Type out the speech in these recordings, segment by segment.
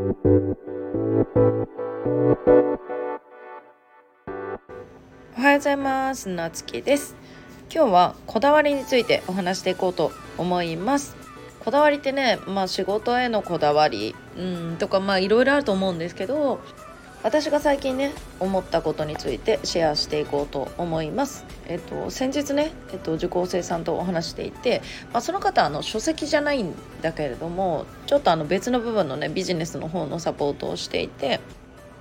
おはようございます。なつきです。今日はこだわりについてお話していこうと思います。こだわりってねまあ仕事へのこだわりうんとかまあいろいろあると思うんですけど私が最近ね思ったことについてシェアしていこうと思います。えっと先日ね、えっと、受講生さんとお話していて、まあ、その方あの書籍じゃないんだけれどもちょっとあの別の部分のねビジネスの方のサポートをしていて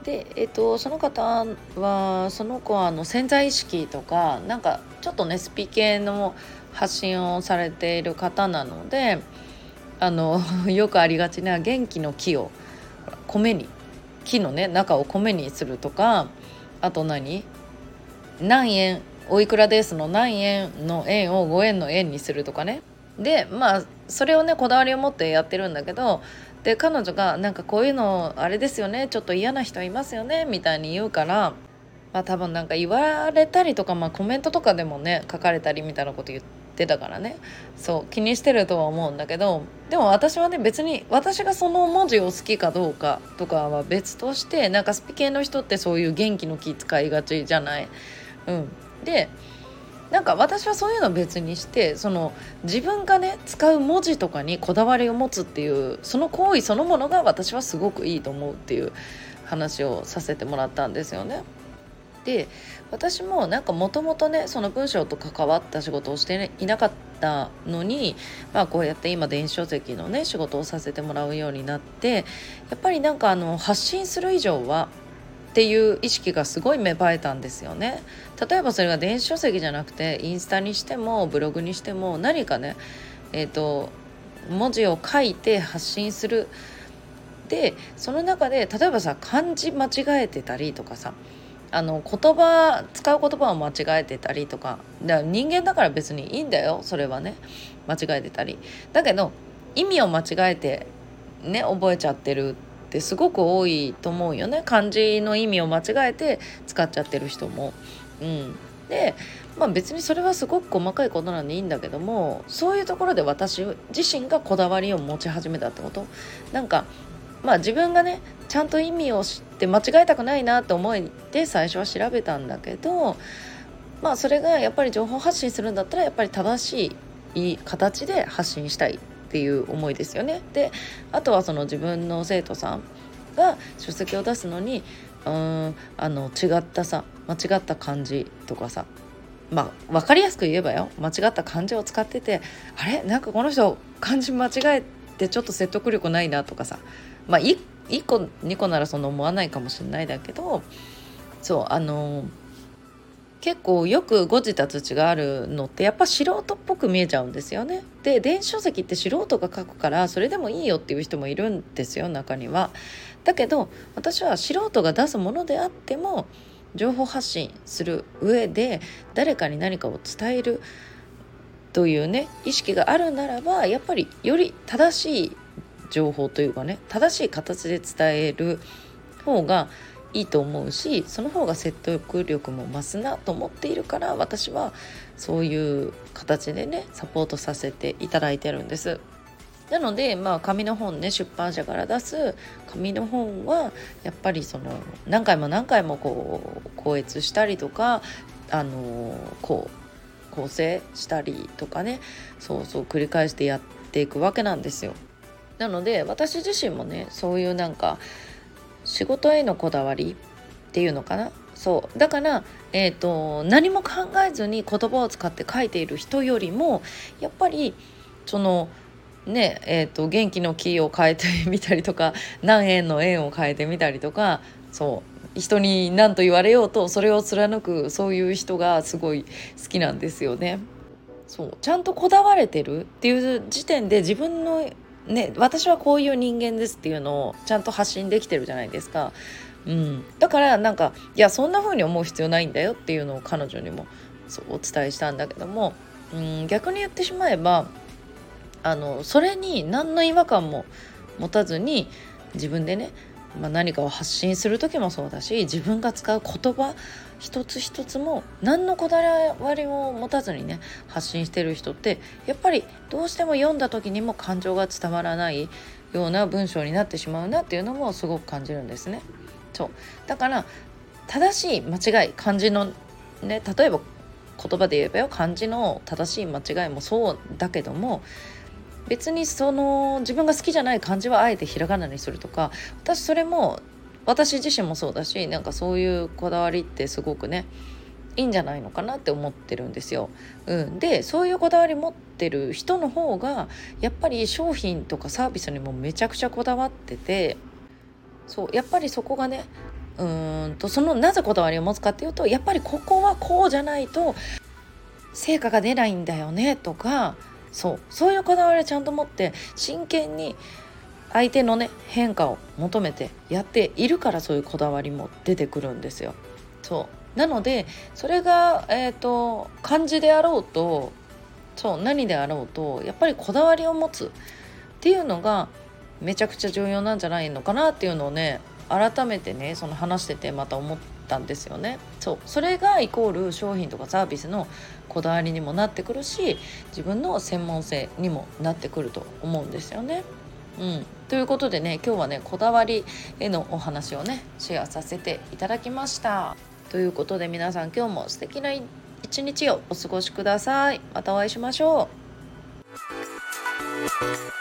で、えっと、その方はその子はあの潜在意識とかなんかちょっとねスピ系の発信をされている方なのであの よくありがちな元気の木を米に木のね中を米にするとかあと何？何円？おいくらですの何円の円を5円の円にするとかね。でまあそれをねこだわりを持ってやってるんだけどで彼女がなんかこういうのあれですよねちょっと嫌な人いますよねみたいに言うからまあ多分なんか言われたりとか、まあ、コメントとかでもね書かれたりみたいなこと言ってたからねそう気にしてるとは思うんだけどでも私はね別に私がその文字を好きかどうかとかは別としてなんかスピ系の人ってそういう元気の気使いがちじゃない。うん、でなんか私はそういうの別にしてその自分がね使う文字とかにこだわりを持つっていうその行為そのものが私はすごくいいと思うっていう話をさせてもらったんですよね。で私もなんかもともとねその文章と関わった仕事をして、いなかったのに、まあ、こうやって今電子書籍のね仕事をさせてもらうようになってやっぱりなんかあの発信する以上はっていう意識がすごい芽生えたんですよね。例えばそれが電子書籍じゃなくてインスタにしてもブログにしても何かねえっ、ー、と文字を書いて発信する。でその中で例えばさ漢字間違えてたりとかさあの言葉使う言葉を間違えてたりとか。だから人間だから別にいいんだよ。それはね。間違えてたり。だけど意味を間違えてね覚えちゃってるってすごく多いと思うよね。漢字の意味を間違えて使っちゃってる人も。うん、でまあ別にそれはすごく細かいことなんでいいんだけどもそういうところで私自身がこだわりを持ち始めたってこと。なんかまあ自分がねちゃんと意味を知って間違えたくないなって思いで最初は調べたんだけどまあそれがやっぱり情報発信するんだったらやっぱり正しい形で発信したいっていう思いですよね。であとはその自分の生徒さんが書籍を出すのにうんあの違ったさ間違った漢字とかさまあ分かりやすく言えばよ間違った漢字を使っててあれ？なんかこの人漢字間違えてちょっと説得力ないなとかさまあ 1, 1個2個ならそんな思わないかもしれないだけどそうあの結構よく誤字脱字があるのってやっぱ素人っぽく見えちゃうんですよね。で電子書籍って素人が書くからそれでもいいよっていう人もいるんですよ中には。だけど私は素人が出すものであっても情報発信する上で誰かに何かを伝えるというね意識があるならばやっぱりより正しい情報というかね正しい形で伝える方がいいと思うしその方が説得力も増すなと思っているから私はそういう形でねサポートさせていただいてるんです。なのでまあ紙の本ね出版社から出す紙の本はやっぱりその何回も何回もこう校閲したりとかあのこう構成したりとかねそうそう繰り返してやっていくわけなんですよ。なので私自身もねそういうなんか仕事へのこだわりっていうのかな。そう。だから、えーと、何も考えずに言葉を使って書いている人よりもやっぱりそのねえーと、元気の木を変えてみたりとか何円の円を変えてみたりとかそう。人に何と言われようとそれを貫くそういう人がすごい好きなんですよね。そう。ちゃんとこだわれてるっていう時点で自分のね私はこういう人間ですっていうのをちゃんと発信できてるじゃないですか。うん、だからなんかいやそんな風に思う必要ないんだよっていうのを彼女にもそうお伝えしたんだけども、うん、逆に言ってしまえばあのそれに何の違和感も持たずに自分でねまあ、何かを発信する時もそうだし自分が使う言葉一つ一つも何のこだわりも持たずにね発信してる人ってやっぱりどうしても読んだ時にも感情が伝わらないような文章になってしまうなっていうのもすごく感じるんですね。そうだから正しい間違い漢字のね例えば言葉で言えばよ漢字の正しい間違いもそうだけども別にその自分が好きじゃない漢字はあえてひらがなにするとか私それも私自身もそうだしなんかそういうこだわりってすごくねいいんじゃないのかなって思ってるんですよ。うん、でそういうこだわり持ってる人の方がやっぱり商品とかサービスにもめちゃくちゃこだわっててそうやっぱりそこがねうんとそのなぜこだわりを持つかっていうとやっぱりここはこうじゃないと成果が出ないんだよねとかそうそういうこだわりをちゃんと持って真剣に相手のね変化を求めてやっているからそういうこだわりも出てくるんですよ。そうなのでそれが、えーと、漢字であろうとそう何であろうとやっぱりこだわりを持つっていうのがめちゃくちゃ重要なんじゃないのかなっていうのをね改めてねその話しててまた思ってたんですよねそうそれがイコール商品とかサービスのこだわりにもなってくるし自分の専門性にもなってくると思うんですよね。うん、ということでね今日はねこだわりへのお話をねシェアさせていただきました。ということで皆さん今日も素敵な一日をお過ごしください。またお会いしましょう。